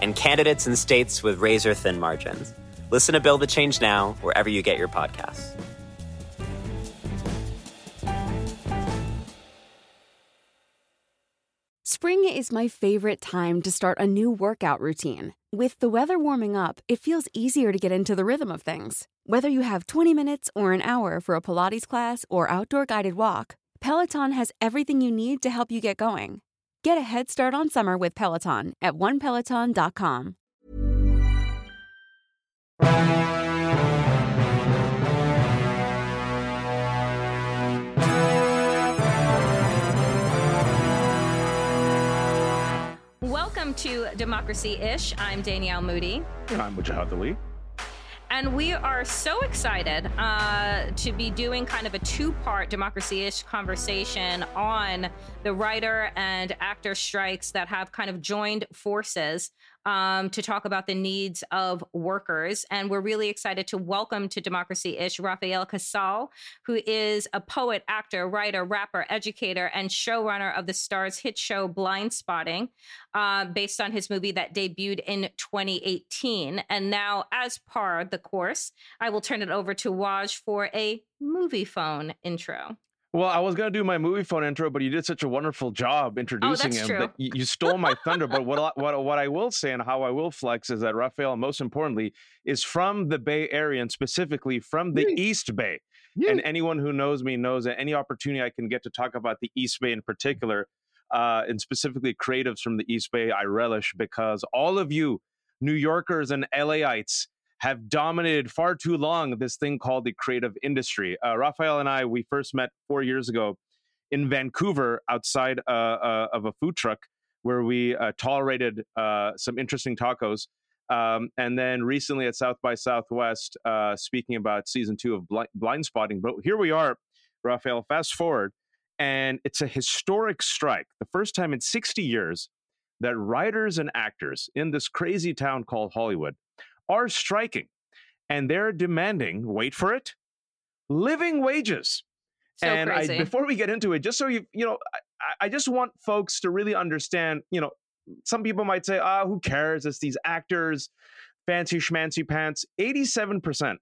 and candidates in states with razor thin margins. Listen to Build the Change now, wherever you get your podcasts. Spring is my favorite time to start a new workout routine. With the weather warming up, it feels easier to get into the rhythm of things. Whether you have 20 minutes or an hour for a Pilates class or outdoor guided walk, Peloton has everything you need to help you get going. Get a head start on summer with Peloton at onepeloton.com. Welcome to Democracy Ish. I'm Danielle Moodie. And I'm Wajahat Ali. And we are so excited uh, to be doing kind of a two part democracy ish conversation on the writer and actor strikes that have kind of joined forces um, to talk about the needs of workers. And we're really excited to welcome to Democracy Ish Rafael Casal, who is a poet, actor, writer, rapper, educator, and showrunner of the Starz hit show Blindspotting, uh, based on his movie that debuted in 2018. And now, as par the course, I will turn it over to Waj for a Moviefone intro. Well, I was gonna do my Moviefone intro, but you did such a wonderful job introducing oh, him true. that you, you stole my thunder. But what what what I will say and how I will flex is that Rafael, most importantly, is from the Bay Area and specifically from the East Bay. And anyone who knows me knows that any opportunity I can get to talk about the East Bay in particular, uh, and specifically creatives from the East Bay, I relish because all of you New Yorkers and LAites have dominated far too long this thing called the creative industry. Uh, Rafael and I, we first met four years ago in Vancouver outside uh, uh, of a food truck where we uh, tolerated uh, some interesting tacos. Um, and then recently at South by Southwest, uh, speaking about season two of Blind, Blindspotting. But here we are, Rafael, fast forward, and it's a historic strike. The first time in 60 years that writers and actors in this crazy town called Hollywood are striking and they're demanding, wait for it, living wages. So and. I, before we get into it, just so you, you know, I, I just want folks to really understand, you know, some people might say, ah, who cares? It's these actors, fancy schmancy pants. 87%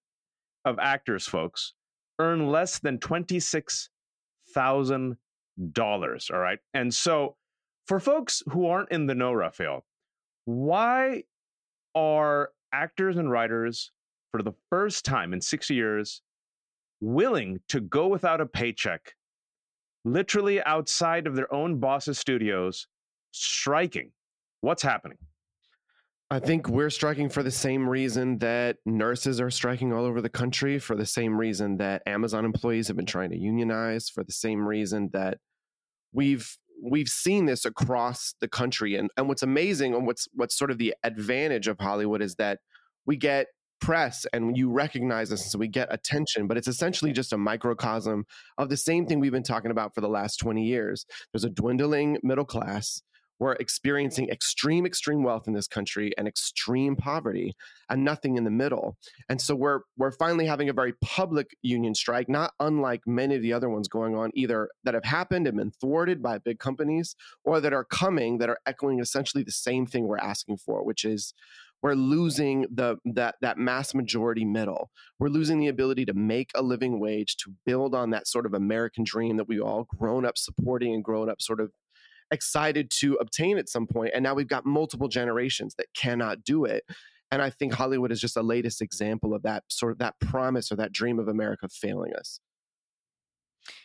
of actors, folks, earn less than $26,000. All right. And so for folks who aren't in the know, Rafael, why are actors and writers for the first time in 60 years willing to go without a paycheck, literally outside of their own boss's studios, striking. What's happening? I think we're striking for the same reason that nurses are striking all over the country, for the same reason that Amazon employees have been trying to unionize, for the same reason that we've we've seen this across the country. And and what's amazing and what's what's sort of the advantage of Hollywood is that we get press and you recognize us and so we get attention but it's essentially just a microcosm of the same thing we've been talking about for the last 20 years there's a dwindling middle class we're experiencing extreme extreme wealth in this country and extreme poverty and nothing in the middle. And so we're we're finally having a very public union strike not unlike many of the other ones going on either that have happened and been thwarted by big companies or that are coming that are echoing essentially the same thing we're asking for which is we're losing the that that mass majority middle. We're losing the ability to make a living wage to build on that sort of american dream that we all grown up supporting and grown up sort of excited to obtain at some point and now we've got multiple generations that cannot do it. And i think hollywood is just a latest example of that sort of that promise or that dream of america failing us.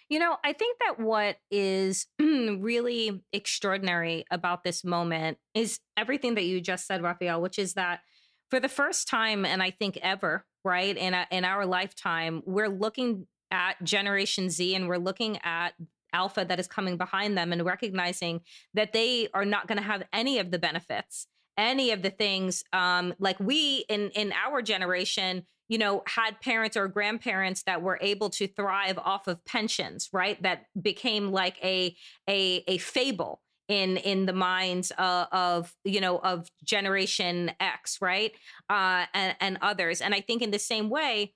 You know, I think that what is really extraordinary about this moment is everything that you just said, Rafael, which is that for the first time, and I think ever, right, in, a, in our lifetime, we're looking at Generation Z and we're looking at Alpha that is coming behind them and recognizing that they are not going to have any of the benefits any of the things um, like we in in our generation you know had parents or grandparents that were able to thrive off of pensions right? That became like a a a fable in in the minds uh, of you know of generation x right? Uh, and, and others. And i think in the same way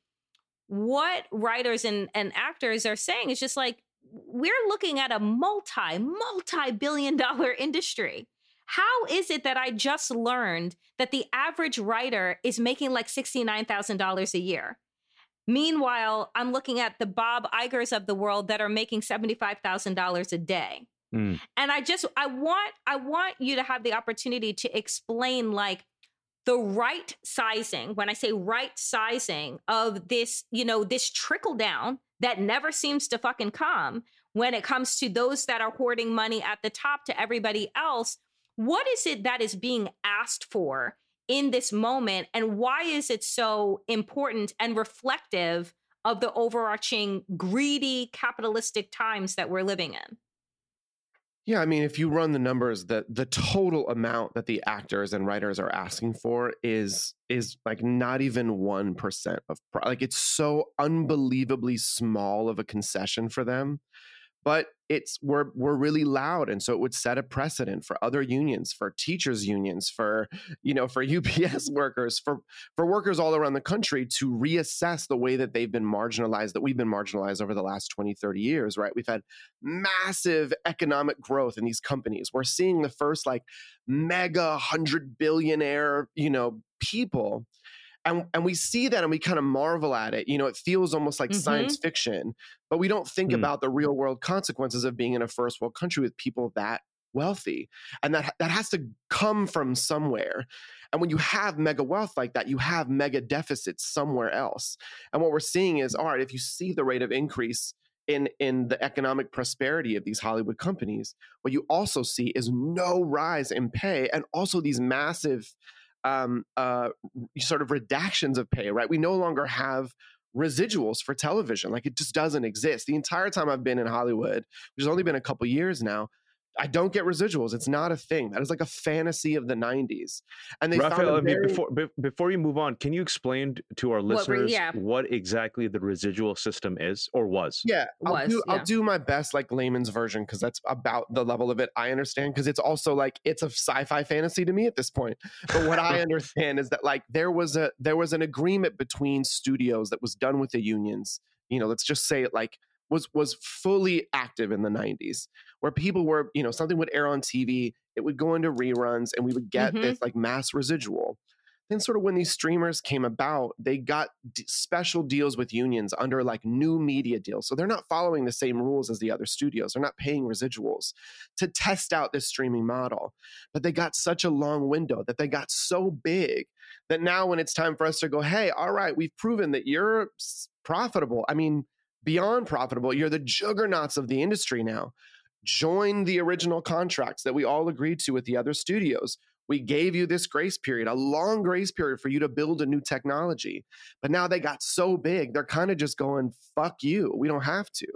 what writers and, and actors are saying is just like we're looking at a multi multi billion dollar industry how is it that I just learned that the average writer is making like $69,000 a year? Meanwhile, I'm looking at the Bob Igers of the world that are making $75,000 a day. Mm. And I just I want I want you to have the opportunity to explain like the right sizing when i say right sizing of this you know this trickle down that never seems to fucking come when it comes to those that are hoarding money at the top to everybody else what is it that is being asked for in this moment and why is it so important and reflective of the overarching greedy capitalistic times that we're living in yeah, I mean, if you run the numbers, the the total amount that the actors and writers are asking for is is like not even one percent of pro- like it's so unbelievably small of a concession for them but it's we're we're really loud and so it would set a precedent for other unions for teachers unions for you know for UPS workers for for workers all around the country to reassess the way that they've been marginalized that we've been marginalized over the last 20 30 years right? We've had massive economic growth in these companies. We're seeing the first like mega 100 billionaire you know people and and we see that and we kind of marvel at it you know it feels almost like mm-hmm. science fiction but we don't think mm. about the real world consequences of being in a first world country with people that wealthy and that that has to come from somewhere and when you have mega wealth like that you have mega deficits somewhere else and what we're seeing is all right if you see the rate of increase in in the economic prosperity of these hollywood companies what you also see is no rise in pay and also these massive um, uh, sort of redactions of pay, right? We no longer have residuals for television. Like it just doesn't exist. The entire time I've been in Hollywood, which has only been a couple years now, I don't get residuals. It's not a thing. That is like a fantasy of the very... And they Rafael, very... before before you move on, can you explain to our listeners what, yeah. what exactly the residual system is or was? Yeah, I'll was, do yeah. I'll do my best like layman's version because that's about the level of it I understand. Because it's also like it's a sci-fi fantasy to me at this point. But what I understand is that like there was a there was an agreement between studios that was done with the unions. You know, let's just say it like was was fully active in the 90s where people were you know something would air on tv it would go into reruns and we would get mm-hmm. this like mass residual. Then sort of when these streamers came about they got d- special deals with unions under like new media deals. So they're not following the same rules as the other studios. They're not paying residuals to test out this streaming model. But they got such a long window that they got so big that now when it's time for us to go hey all right we've proven that you're profitable i mean beyond profitable. You're the juggernauts of the industry now. Join the original contracts that we all agreed to with the other studios. We gave you this grace period, a long grace period for you to build a new technology. But now they got so big, they're kind of just going, fuck you. We don't have to.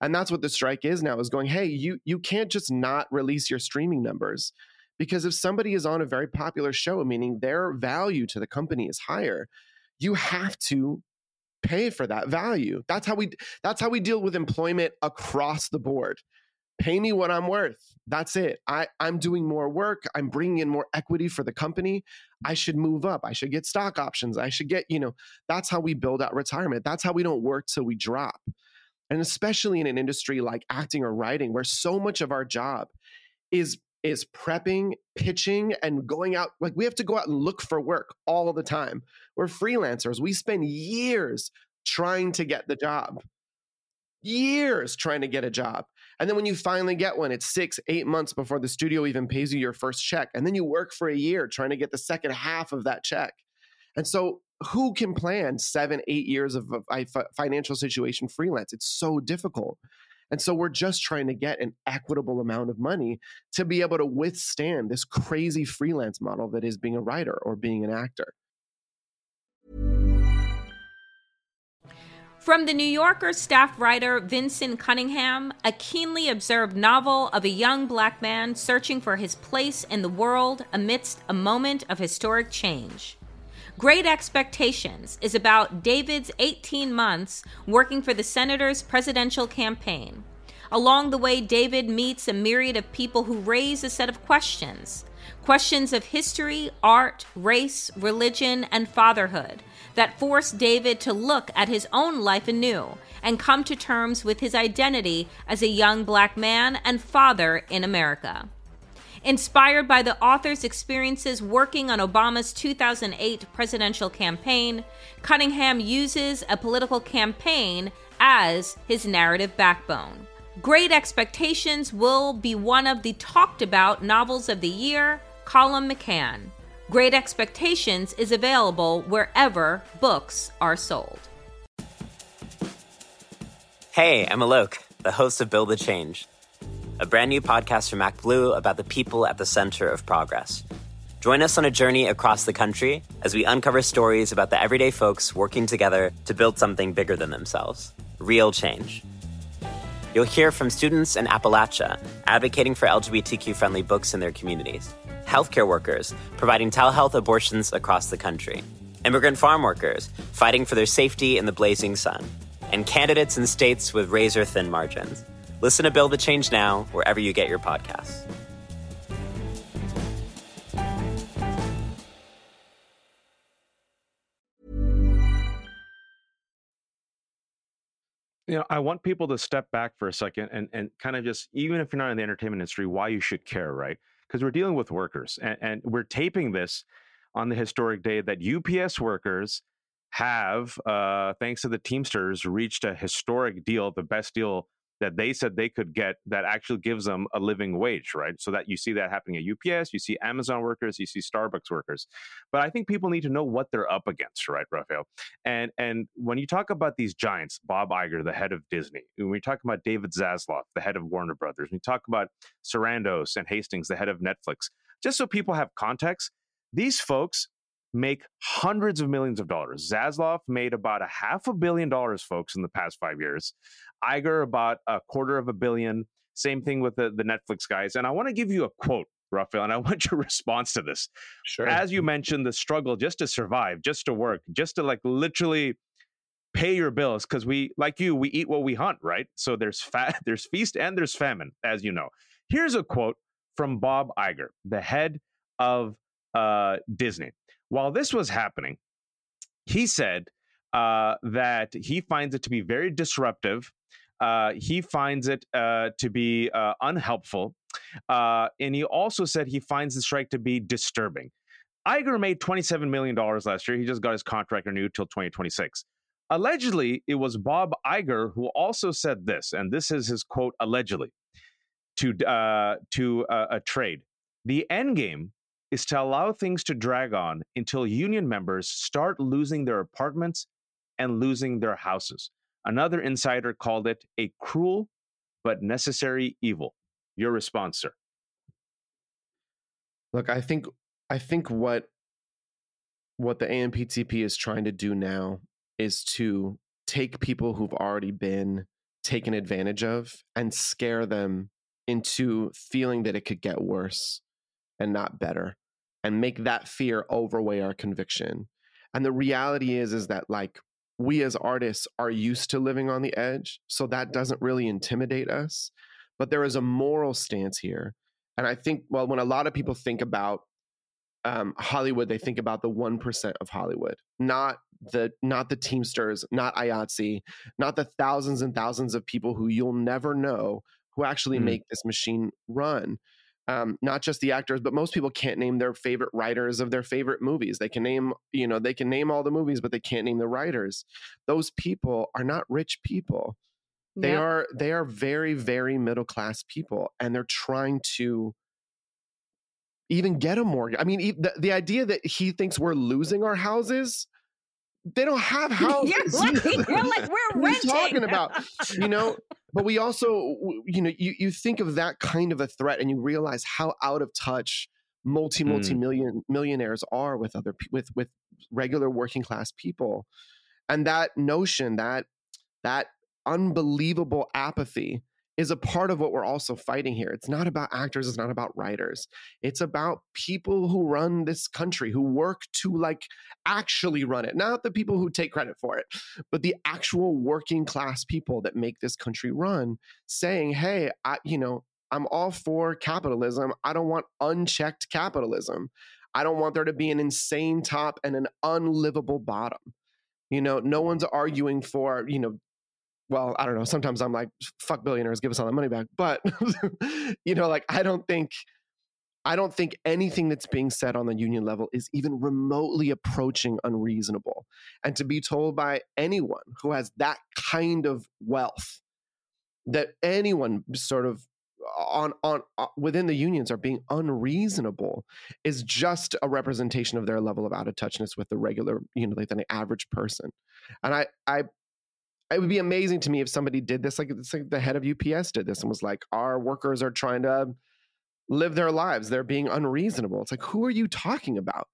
And that's what the strike is now is going, hey, you you can't just not release your streaming numbers. Because if somebody is on a very popular show, meaning their value to the company is higher, you have to pay for that value. That's how we that's how we deal with employment across the board. Pay me what I'm worth. That's it. I, I'm doing more work. I'm bringing in more equity for the company. I should move up. I should get stock options. I should get, you know, that's how we build out retirement. That's how we don't work till we drop. And especially in an industry like acting or writing, where so much of our job is is prepping, pitching, and going out. Like we have to go out and look for work all the time. We're freelancers. We spend years trying to get the job, years trying to get a job. And then when you finally get one, it's six, eight months before the studio even pays you your first check. And then you work for a year trying to get the second half of that check. And so, who can plan seven, eight years of a financial situation freelance? It's so difficult. And so we're just trying to get an equitable amount of money to be able to withstand this crazy freelance model that is being a writer or being an actor. From The New Yorker staff writer Vinson Cunningham, a keenly observed novel of a young black man searching for his place in the world amidst a moment of historic change. Great Expectations is about David's 18 months working for the senator's presidential campaign. Along the way, David meets a myriad of people who raise a set of questions questions of history, art, race, religion, and fatherhood that force David to look at his own life anew and come to terms with his identity as a young black man and father in America. Inspired by the author's experiences working on Obama's 2008 presidential campaign, Cunningham uses a political campaign as his narrative backbone. Great Expectations will be one of the talked about novels of the year Colum McCann. Great Expectations is available wherever books are sold. Hey, I'm Alok, the host of Build the Change, a brand new podcast from ActBlue about the people at the center of progress. Join us on a journey across the country as we uncover stories about the everyday folks working together to build something bigger than themselves real change. You'll hear from students in Appalachia advocating for LGBTQ friendly books in their communities healthcare workers providing telehealth abortions across the country, immigrant farm workers fighting for their safety in the blazing sun, and candidates in states with razor thin margins. Listen to Build the Change Now wherever you get your podcasts. you know i want people to step back for a second and and kind of just even if you're not in the entertainment industry why you should care right because we're dealing with workers and, and we're taping this on the historic day that UPS workers have, uh, thanks to the Teamsters, reached a historic deal, the best deal that they said they could get that actually gives them a living wage, right? So that you see that happening at UPS, you see Amazon workers, you see Starbucks workers. But I think people need to know what they're up against, right, Rafael? And and when you talk about these giants, Bob Iger, the head of Disney, when we talk about David Zaslav, the head of Warner Brothers, when we talk about Sarandos and Hastings, the head of Netflix, just so people have context, these folks make hundreds of millions of dollars. Zaslav made about a half a billion dollars, folks, in the past five years. Iger about a quarter of a billion. Same thing with the, the Netflix guys. And I want to give you a quote, Rafael, and I want your response to this. Sure. As you mentioned, the struggle just to survive, just to work, just to like literally pay your bills because we like you we eat what we hunt right so there's fat there's feast and there's famine as you know here's a quote from bob Iger, the head of uh, disney while this was happening, he said uh, that he finds it to be very disruptive. Uh, he finds it uh, to be uh, unhelpful. Uh, and he also said he finds the strike to be disturbing. Iger made $27 million last year. He just got his contract renewed till 2026. Allegedly, it was Bob Iger who also said this, and this is his quote allegedly to, uh, to a trade. The end game is to allow things to drag on until union members start losing their apartments and losing their houses. Another insider called it a cruel but necessary evil. Your response, sir? Look, I think I think what what the AMPTP is trying to do now is to take people who've already been taken advantage of and scare them into feeling that it could get worse and not better and make that fear overweigh our conviction and the reality is is that like we as artists are used to living on the edge so that doesn't really intimidate us but there is a moral stance here and i think well when a lot of people think about um, hollywood they think about the 1% of hollywood not the not the teamsters not IATSE not the thousands and thousands of people who you'll never know who actually mm. make this machine run um, not just the actors, but most people can't name their favorite writers of their favorite movies. They can name, you know, they can name all the movies, but they can't name the writers. Those people are not rich people. They yeah. are they are very very middle class people, and they're trying to even get a mortgage. I mean, the, the idea that he thinks we're losing our houses they don't have houses. yeah, like, you're like we're renting. talking about, you know. But we also, you know, you you think of that kind of a threat, and you realize how out of touch multi multi mm. million millionaires are with other with with regular working class people, and that notion that that unbelievable apathy is a part of what we're also fighting here. It's not about actors, it's not about writers. It's about people who run this country, who work to like actually run it. Not the people who take credit for it, but the actual working class people that make this country run saying, "Hey, I you know, I'm all for capitalism. I don't want unchecked capitalism. I don't want there to be an insane top and an unlivable bottom." You know, no one's arguing for, you know, well, I don't know. Sometimes I'm like, fuck billionaires, give us all the money back. But, you know, like, I don't think, I don't think anything that's being said on the union level is even remotely approaching unreasonable. And to be told by anyone who has that kind of wealth that anyone sort of on on uh, within the unions are being unreasonable is just a representation of their level of out of touchness with the regular you know like the average person and i i it would be amazing to me if somebody did this like it's like the head of UPS did this and was like our workers are trying to live their lives. They're being unreasonable. It's like who are you talking about?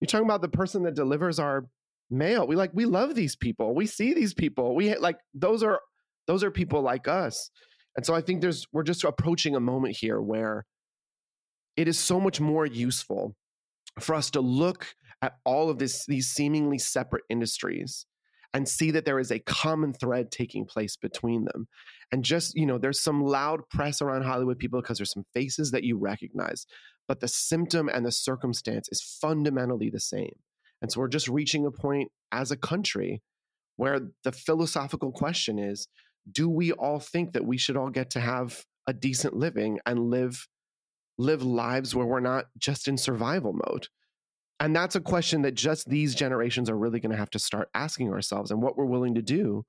You're talking about the person that delivers our mail. We like we love these people. We see these people. We like those are those are people like us. And so i think there's we're just approaching a moment here where it is so much more useful for us to look at all of this these seemingly separate industries and see that there is a common thread taking place between them. And just, you know, there's some loud press around Hollywood people because there's some faces that you recognize, but the symptom and the circumstance is fundamentally the same. And so we're just reaching a point as a country where the philosophical question is do we all think that we should all get to have a decent living and live live lives where we're not just in survival mode and that's a question that just these generations are really going to have to start asking ourselves and what we're willing to do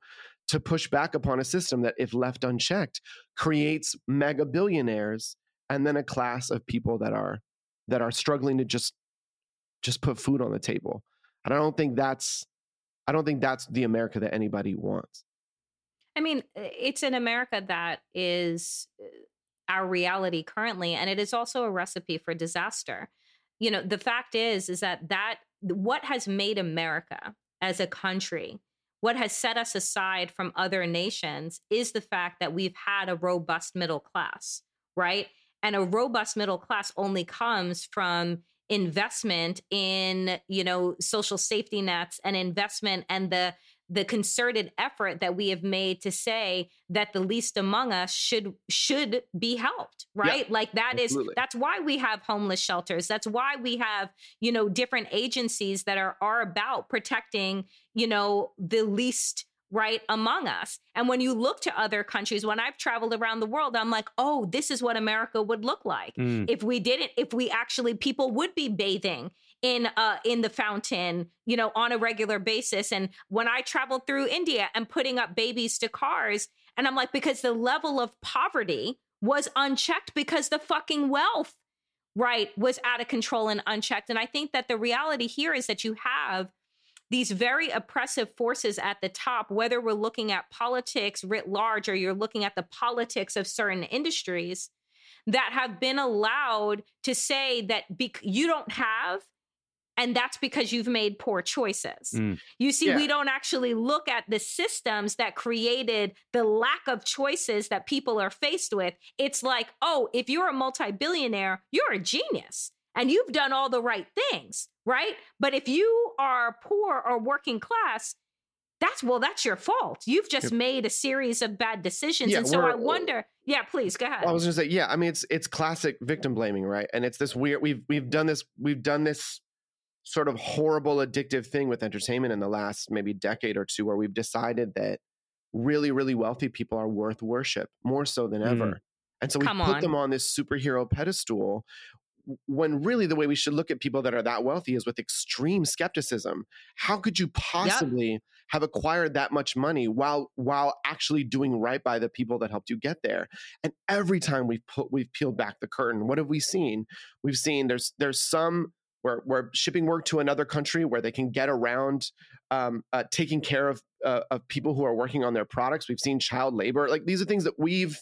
to push back upon a system that, if left unchecked, creates mega billionaires and then a class of people that are that are struggling to just just put food on the table. And I don't think that's I don't think that's the America that anybody wants. I mean, it's an America that is uh, our reality currently, and it is also a recipe for disaster you know the fact is is that that what has made america as a country what has set us aside from other nations is the fact that we've had a robust middle class right? And a robust middle class only comes from investment in you know social safety nets and investment and the the concerted effort that we have made to say that the least among us should should be helped right yeah, like that absolutely. is that's why we have homeless shelters that's why we have you know different agencies that are are about protecting you know the least right among us and when you look to other countries when i've traveled around the world i'm like oh this is what america would look like mm. if we didn't if we actually people would be bathing in uh in the fountain you know on a regular basis. And when i traveled through india and putting up babies to cars and i'm like because the level of poverty was unchecked because the fucking wealth right was out of control and unchecked. And i think that the reality here is that you have these very oppressive forces at the top, whether we're looking at politics writ large or you're looking at the politics of certain industries that have been allowed to say that you don't have and that's because you've made poor choices. Mm. You see, yeah. we don't actually look at the systems that created the lack of choices that people are faced with. It's like, oh, if you're a multi billionaire, you're a genius and you've done all the right things, right? But if you are poor or working class, that's well, that's your fault. You've just made a series of bad decisions. Yeah, and so I wonder, yeah, please go ahead. Well, I was gonna say, yeah, I mean it's it's classic victim blaming, right? And it's this weird we've we've done this, we've done this sort of horrible addictive thing with entertainment in the last maybe decade or two where we've decided that really really wealthy people are worth worship more so than ever mm. and so we Come put on. them on this superhero pedestal when really the way we should look at people that are that wealthy is with extreme skepticism how could you possibly yep. have acquired that much money while while actually doing right by the people that helped you get there and every time we've put we've peeled back the curtain what have we seen we've seen there's there's some we're, we're shipping work to another country where they can get around um, uh, taking care of uh, of people who are working on their products. We've seen child labor. Like these are things that we've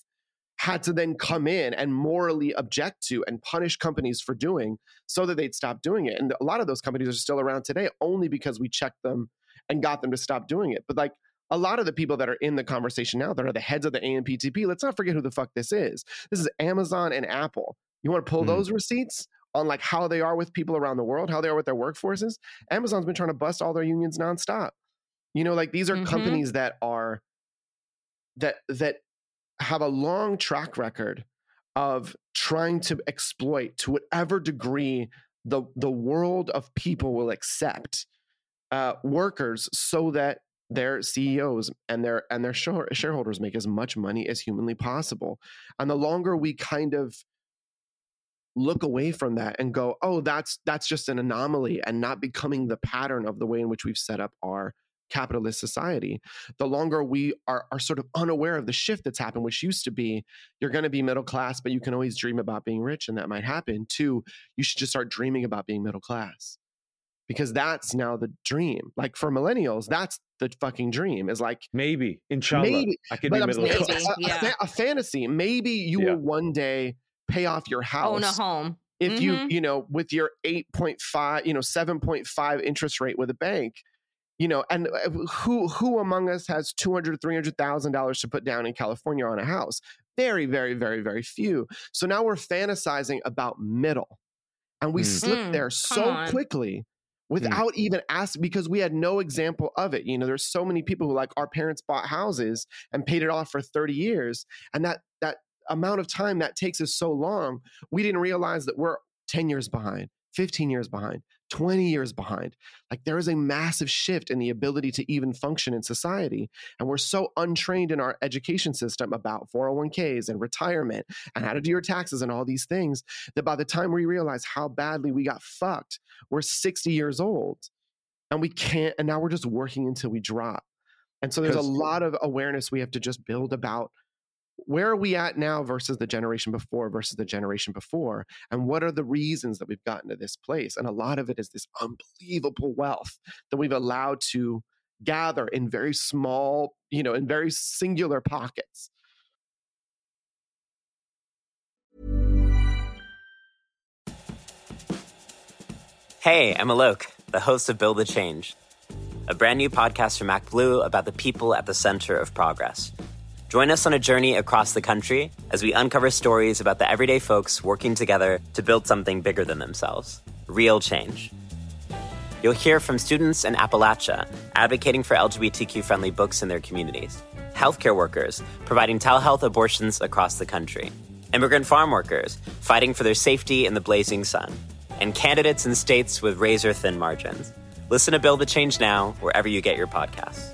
had to then come in and morally object to and punish companies for doing so that they'd stop doing it. And a lot of those companies are still around today only because we checked them and got them to stop doing it. But like a lot of the people that are in the conversation now that are the heads of the AMPTP, let's not forget who the fuck this is. This is Amazon and Apple. You want to pull mm. those receipts on like how they are with people around the world, how they are with their workforces? Amazon's been trying to bust all their unions nonstop. You know, like these are mm-hmm. companies that are that that have a long track record of trying to exploit to whatever degree the the world of people will accept uh, workers so that their CEOs and their and their shareholders make as much money as humanly possible. And the longer we kind of look away from that and go, "Oh, that's that's just an anomaly," and not becoming the pattern of the way in which we've set up our capitalist society, the longer we are, are sort of unaware of the shift that's happened, which used to be you're going to be middle class, but you can always dream about being rich and that might happen, to you should just start dreaming about being middle class. Because that's now the dream. Like for millennials, that's the fucking dream. Is like maybe, inshallah, maybe I could be middle class. A, yeah. a, a, fantasy. Maybe you yeah. will one day pay off your house, own a home, if mm-hmm. you you know with your 8.5 you know 7.5 interest rate with a bank you know and uh, who who among us has 200 300000 dollars to put down in california on a house very very very very few so now we're fantasizing about middle and we mm. slip mm, there so on. quickly mm. without mm. even asking because we had no example of it you know there's so many people who like our parents bought houses and paid it off for 30 years and that that amount of time that takes us so long we didn't realize that we're 10 years behind 15 years behind 20 years behind. Like there is a massive shift in the ability to even function in society. And we're so untrained in our education system about 401ks and retirement and how to do your taxes and all these things that by the time we realize how badly we got fucked, we're 60 years old and we can't, and now we're just working until we drop. And so there's a lot of awareness we have to just build about where are we at now versus the generation before versus the generation before and what are the reasons that we've gotten to this place? And a lot of it is this unbelievable wealth that we've allowed to gather in very small you know in very singular pockets. Hey i'm alok the host of build the change a brand new podcast from ActBlue about the people at the center of progress Join us on a journey across the country as we uncover stories about the everyday folks working together to build something bigger than themselves real change. You'll hear from students in Appalachia advocating for LGBTQ friendly books in their communities, healthcare workers providing telehealth abortions across the country, immigrant farm workers fighting for their safety in the blazing sun, and candidates in states with razor thin margins. Listen to Build the Change Now wherever you get your podcasts.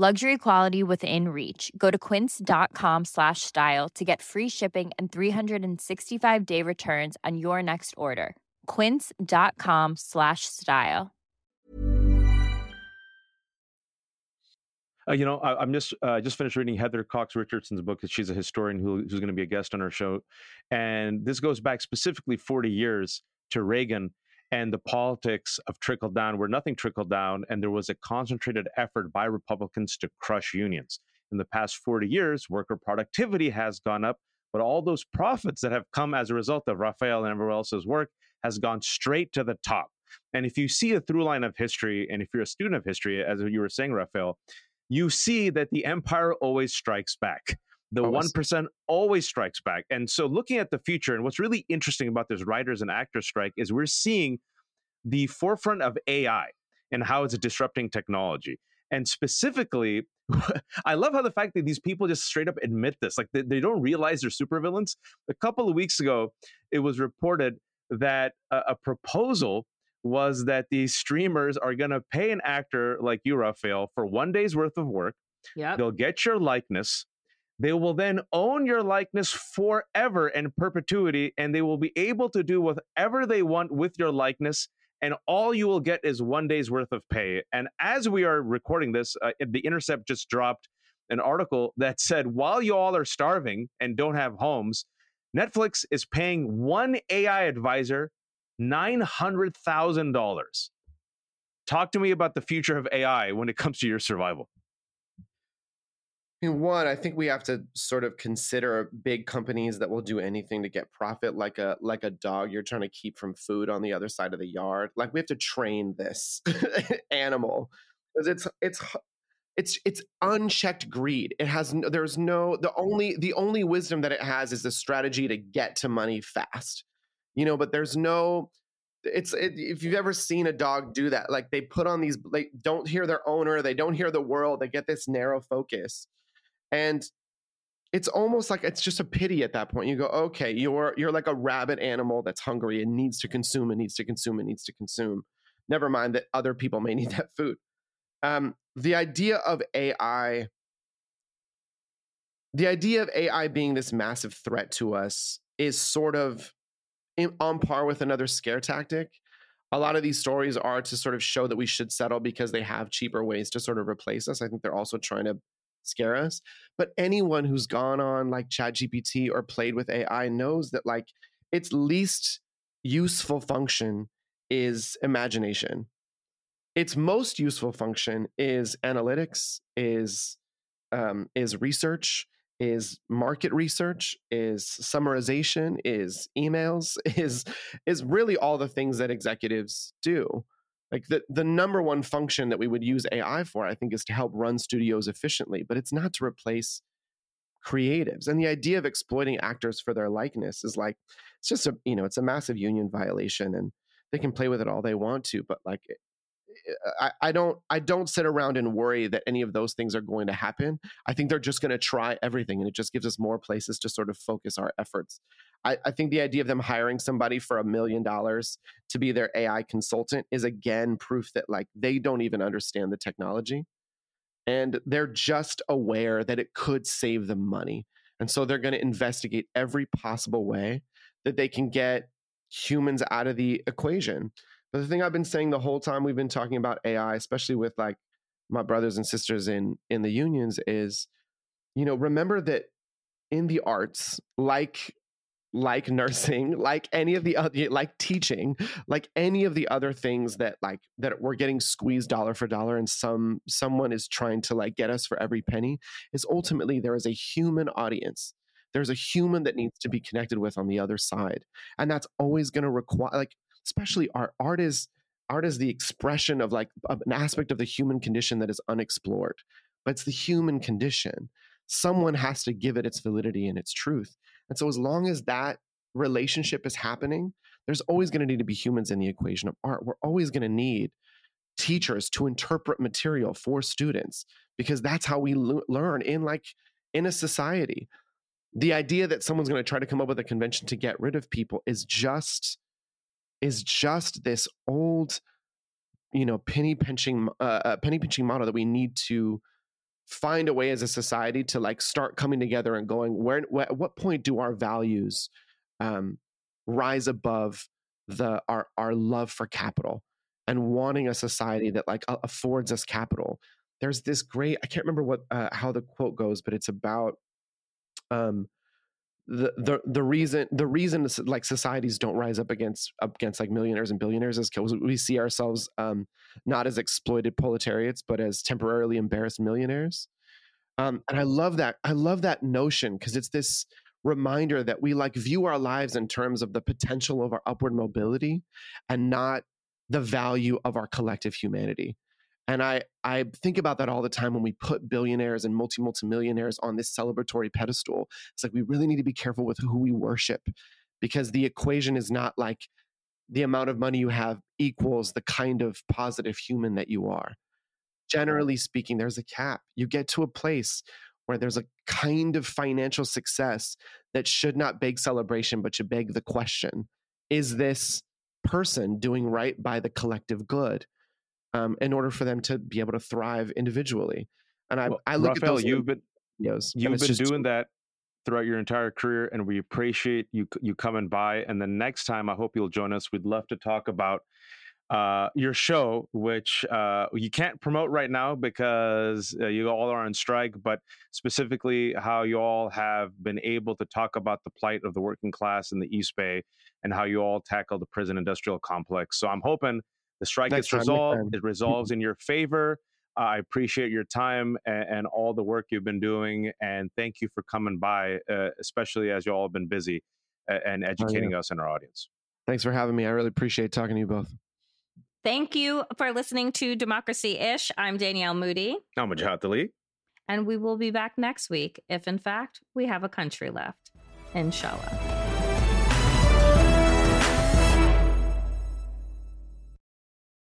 Luxury quality within reach. Go to quince.com slash style to get free shipping and 365 day returns on your next order. Quince.com slash style. Uh, you know, I, am just uh, just finished reading Heather Cox Richardson's book. Because she's a historian who, who's going to be a guest on our show, and this goes back specifically 40 years to Reagan and the politics of trickle down, where nothing trickled down, and there was a concentrated effort by Republicans to crush unions. In the past 40 years, worker productivity has gone up, but all those profits that have come as a result of Rafael and everyone else's work has gone straight to the top. And if you see a through line of history, and if you're a student of history, as you were saying, Rafael, you see that the empire always strikes back the oh, one percent always strikes back. And so, looking at the future, and what's really interesting about this writers and actors strike is we're seeing the forefront of AI and how it's disrupting technology. And specifically, I love how the fact that these people just straight up admit this, like they, they don't realize they're supervillains. A couple of weeks ago, it was reported that a, a proposal was that these streamers are going to pay an actor like you, Rafael, for one day's worth of work. Yeah, they'll get your likeness they will then own your likeness forever and perpetuity, and they will be able to do whatever they want with your likeness and all you will get is one day's worth of pay. And as we are recording this, uh, The Intercept just dropped an article that said while you all are starving and don't have homes, Netflix is paying one AI advisor $900,000. Talk to me about the future of AI when it comes to your survival. Mean, one, I think we have to sort of consider big companies that will do anything to get profit, like a like a dog you're trying to keep from food on the other side of the yard. Like we have to train this animal because it's it's it's it's unchecked greed. It has no, there's no the only the only wisdom that it has is the strategy to get to money fast, you know. But there's no it's it, if you've ever seen a dog do that, like they put on these they don't hear their owner, they don't hear the world, they get this narrow focus, and it's almost like it's just a pity at that point. You go, okay, you're you're like a rabid animal that's hungry and needs to consume and needs to consume and needs to consume. Never mind that other people may need that food. Um, the idea of AI, the idea of AI being this massive threat to us is sort of in, on par with another scare tactic. A lot of these stories are to sort of show that we should settle because they have cheaper ways to sort of replace us. I think they're also trying to scare us. But anyone who's gone on like ChatGPT or played with AI knows that like its least useful function is imagination its most useful function is analytics, is um, is research, is market research, is summarization, is emails, is is really all the things that executives do. Like the the number one function that we would use AI for, I think, is to help run studios efficiently, but it's not to replace creatives. And the idea of exploiting actors for their likeness is like it's just a you know it's a massive union violation and they can play with it all they want to, but like I, I don't I don't sit around and worry that any of those things are going to happen. I think they're just going to try everything, and it just gives us more places to sort of focus our efforts. I, I think the idea of them hiring somebody for a million dollars to be their AI consultant is again proof that like they don't even understand the technology, and they're just aware that it could save them money, and so they're going to investigate every possible way that they can get humans out of the equation. But the thing I've been saying the whole time we've been talking about AI, especially with like my brothers and sisters in in the unions, is you know remember that in the arts, like like nursing, like any of the other, like teaching, like any of the other things that like that we're getting squeezed dollar for dollar, and some someone is trying to like get us for every penny. Is ultimately there is a human audience there's a human that needs to be connected with on the other side and that's always going to require like especially art art is art is the expression of like of an aspect of the human condition that is unexplored but it's the human condition. Someone has to give it its validity and its truth and so as long as that relationship is happening there's always going to need to be humans in the equation of art. We're always going to need teachers to interpret material for students because that's how we learn in like in a society. The idea that someone's going to try to come up with a convention to get rid of people is just is just this old, you know, penny pinching, uh, uh, penny pinching model that we need to find a way as a society to like start coming together and going where, wh- at what point do our values um, rise above the our our love for capital and wanting a society that like affords us capital? There's this great i can't remember what uh, how the quote goes but it's about um the the reason the reason like societies don't rise up against against like millionaires and billionaires is because we see ourselves um, not as exploited proletariats but as temporarily embarrassed millionaires. Um, and i love that i love that notion because it's this reminder that we like view our lives in terms of the potential of our upward mobility and not the value of our collective humanity and I, I think about that all the time when we put billionaires and multi multimillionaires on this celebratory pedestal. It's like we really need to be careful with who we worship because the equation is not like the amount of money you have equals the kind of positive human that you are. Generally speaking, there's a cap. You get to a place where there's a kind of financial success that should not beg celebration, but should beg the question is this person doing right by the collective good? Um, in order for them to be able to thrive individually. And I, well, I look Rafael, at those you've been videos, you've been doing that throughout your entire career, and we appreciate you you coming by. And the next time, I hope you'll join us. We'd love to talk about uh, your show, which uh, you can't promote right now because uh, you all are on strike, but specifically how you all have been able to talk about the plight of the working class in the East Bay and how you all tackle the prison industrial complex. So I'm hoping the strike Next gets time, resolved. time. It resolves in your favor. Uh, I appreciate your time and, and, all the work you've been doing, and thank you for coming by, uh, especially as you all have been busy uh, and educating us and our audience. Thanks for having me. I really appreciate talking to you both. Thank you for listening to Democracy Ish. I'm Danielle Moodie. I'm Wajahat Ali. And we will be back next week if, in fact, we have a country left. Inshallah.